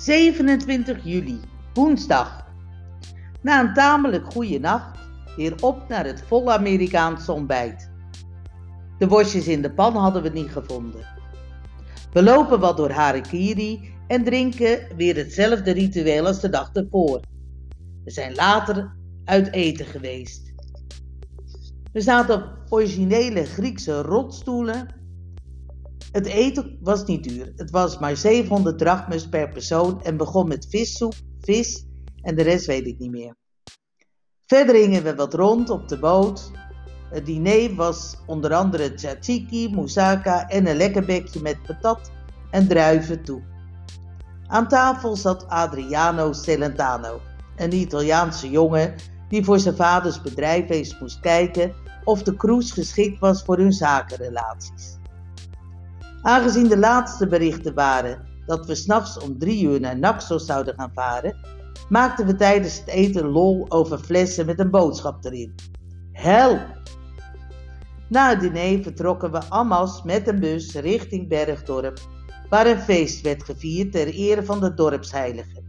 27 juli, woensdag. Na een tamelijk goede nacht weer op naar het volle Amerikaanse ontbijt. De worstjes in de pan hadden we niet gevonden. We lopen wat door Harikiri en drinken weer hetzelfde ritueel als de dag ervoor. We zijn later uit eten geweest. We zaten op originele Griekse rotstoelen het eten was niet duur. Het was maar 700 drachmes per persoon en begon met vissoep, vis en de rest weet ik niet meer. Verder gingen we wat rond op de boot. Het diner was onder andere tzatziki, moussaka en een lekker bekje met patat en druiven toe. Aan tafel zat Adriano Celentano, een Italiaanse jongen die voor zijn vaders bedrijf eens moest kijken of de cruise geschikt was voor hun zakenrelaties. Aangezien de laatste berichten waren dat we s'nachts om drie uur naar Naxos zouden gaan varen, maakten we tijdens het eten lol over flessen met een boodschap erin. Help! Na het diner vertrokken we Amas met een bus richting Bergdorp, waar een feest werd gevierd ter ere van de dorpsheilige.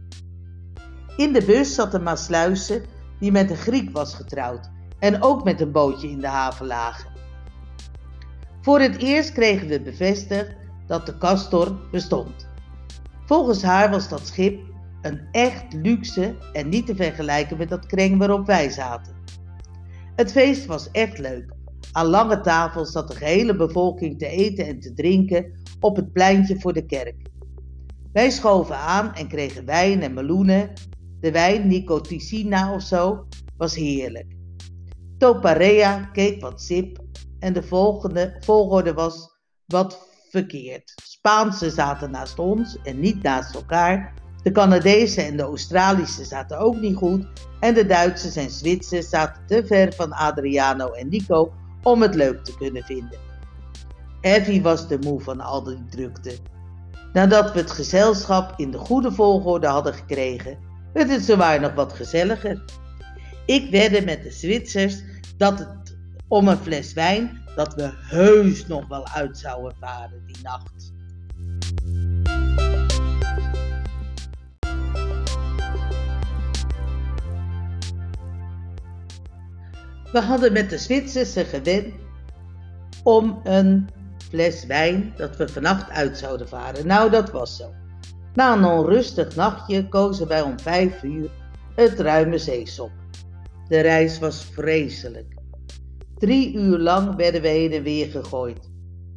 In de bus zat een Maasluise die met een Griek was getrouwd en ook met een bootje in de haven lagen. Voor het eerst kregen we bevestigd dat de Castor bestond. Volgens haar was dat schip een echt luxe en niet te vergelijken met dat kring waarop wij zaten. Het feest was echt leuk. Aan lange tafels zat de gehele bevolking te eten en te drinken op het pleintje voor de kerk. Wij schoven aan en kregen wijn en meloenen. De wijn, Nicoticina of zo, was heerlijk. Toparea keek wat sip en de volgende volgorde was wat verkeerd. Spaanse zaten naast ons en niet naast elkaar. De Canadezen en de Australische zaten ook niet goed. En de Duitsers en Zwitsers zaten te ver van Adriano en Nico om het leuk te kunnen vinden. Effie was de moe van al die drukte. Nadat we het gezelschap in de goede volgorde hadden gekregen, werd het zowaar nog wat gezelliger. Ik wedde met de Zwitsers dat het om een fles wijn dat we heus nog wel uit zouden varen die nacht. We hadden met de Zwitserse gewend om een fles wijn dat we vannacht uit zouden varen. Nou, dat was zo. Na een onrustig nachtje kozen wij om vijf uur het ruime zeesop. De reis was vreselijk. Drie uur lang werden we heen en weer gegooid.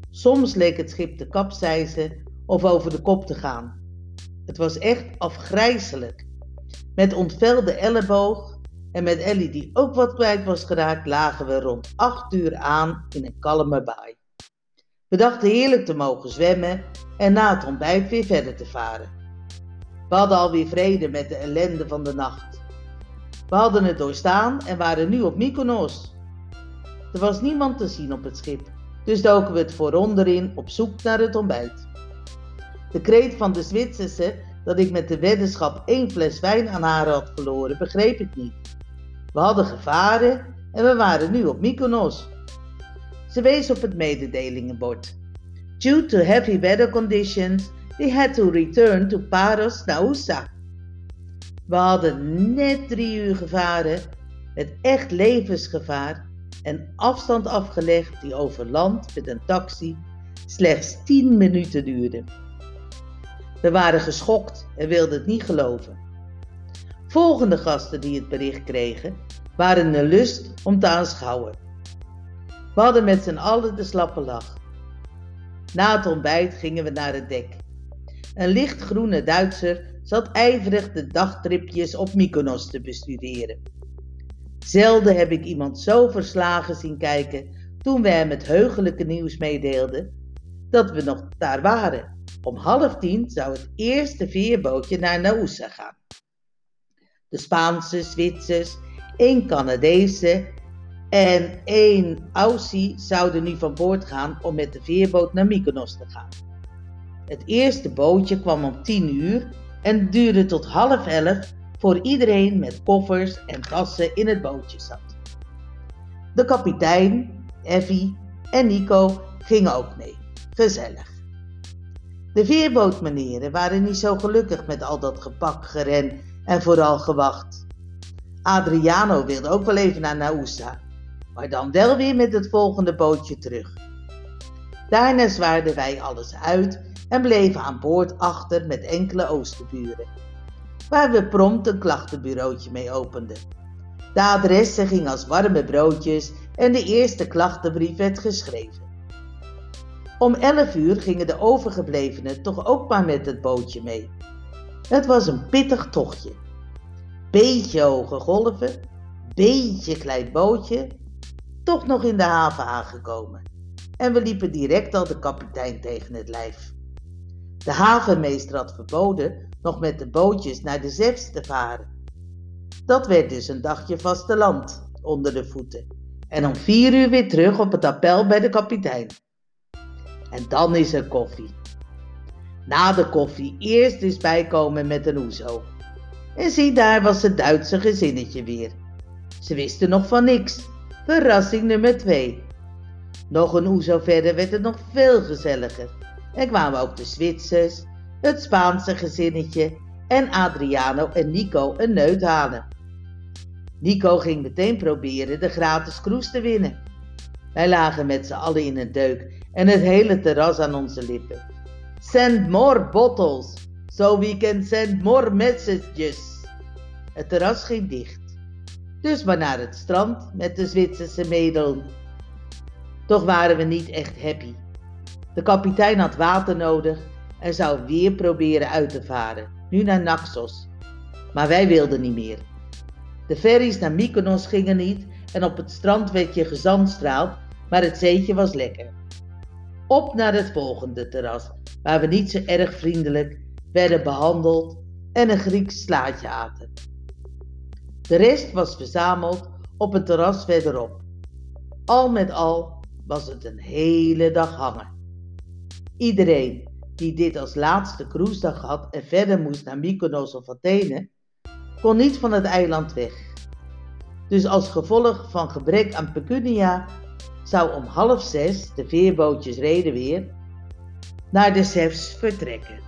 Soms leek het schip te kapseizen of over de kop te gaan. Het was echt afgrijzelijk. Met ontvelde elleboog en met Ellie die ook wat kwijt was geraakt, lagen we rond acht uur aan in een kalme baai. We dachten heerlijk te mogen zwemmen en na het ontbijt weer verder te varen. We hadden alweer vrede met de ellende van de nacht. We hadden het doorstaan en waren nu op Mykonos. Er was niemand te zien op het schip, dus doken we het vooronder in op zoek naar het ontbijt. De kreet van de Zwitserse dat ik met de weddenschap één fles wijn aan haar had verloren, begreep ik niet. We hadden gevaren en we waren nu op Mykonos. Ze wees op het mededelingenbord. Due to heavy weather conditions, they had to return to Paros Nausa. We hadden net drie uur gevaren, met echt levensgevaar, en afstand afgelegd die over land met een taxi slechts 10 minuten duurde. We waren geschokt en wilden het niet geloven. Volgende gasten die het bericht kregen, waren een lust om te aanschouwen. We hadden met z'n allen de slappe lach. Na het ontbijt gingen we naar het dek. Een lichtgroene Duitser zat ijverig de dagtripjes op Mykonos te bestuderen. Zelden heb ik iemand zo verslagen zien kijken toen we hem het heugelijke nieuws meedeelden dat we nog daar waren. Om half tien zou het eerste veerbootje naar Naousa gaan. De Spaanse, Zwitsers, één Canadese en één Aussie zouden nu van boord gaan om met de veerboot naar Mykonos te gaan. Het eerste bootje kwam om tien uur en duurde tot half elf voor iedereen met koffers en tassen in het bootje zat. De kapitein, Effie en Nico gingen ook mee. Gezellig. De veerbootmenieren waren niet zo gelukkig met al dat gepak, geren en vooral gewacht. Adriano wilde ook wel even naar Nausa, maar dan wel weer met het volgende bootje terug. Daarna zwaarden wij alles uit en bleven aan boord achter met enkele oosterburen, waar we prompt een klachtenbureautje mee openden. De adressen gingen als warme broodjes en de eerste klachtenbrief werd geschreven. Om 11 uur gingen de overgeblevenen toch ook maar met het bootje mee. Het was een pittig tochtje. Beetje hoge golven, beetje klein bootje, toch nog in de haven aangekomen. En we liepen direct al de kapitein tegen het lijf. De havenmeester had verboden nog met de bootjes naar de Zeefs te varen. Dat werd dus een dagje vasteland onder de voeten. En om vier uur weer terug op het appel bij de kapitein. En dan is er koffie. Na de koffie eerst eens bijkomen met een oezo. En zie daar was het Duitse gezinnetje weer. Ze wisten nog van niks. Verrassing nummer twee. Nog een oezo verder werd het nog veel gezelliger. Er kwamen ook de Zwitsers, het Spaanse gezinnetje en Adriano en Nico een neut halen. Nico ging meteen proberen de gratis cruise te winnen. Wij lagen met z'n allen in een deuk en het hele terras aan onze lippen. Send more bottles, so we can send more messages. Het terras ging dicht. Dus maar naar het strand met de Zwitserse medeln. Toch waren we niet echt happy. De kapitein had water nodig en zou weer proberen uit te varen, nu naar Naxos. Maar wij wilden niet meer. De ferries naar Mykonos gingen niet en op het strand werd je gezandstraald, maar het zeetje was lekker. Op naar het volgende terras, waar we niet zo erg vriendelijk werden behandeld en een Grieks slaatje aten. De rest was verzameld op het terras verderop. Al met al was het een hele dag hangen. Iedereen die dit als laatste cruisedag had en verder moest naar Mykonos of Athene, kon niet van het eiland weg. Dus als gevolg van gebrek aan pecunia zou om half zes, de veerbootjes reden weer, naar de Zeefs vertrekken.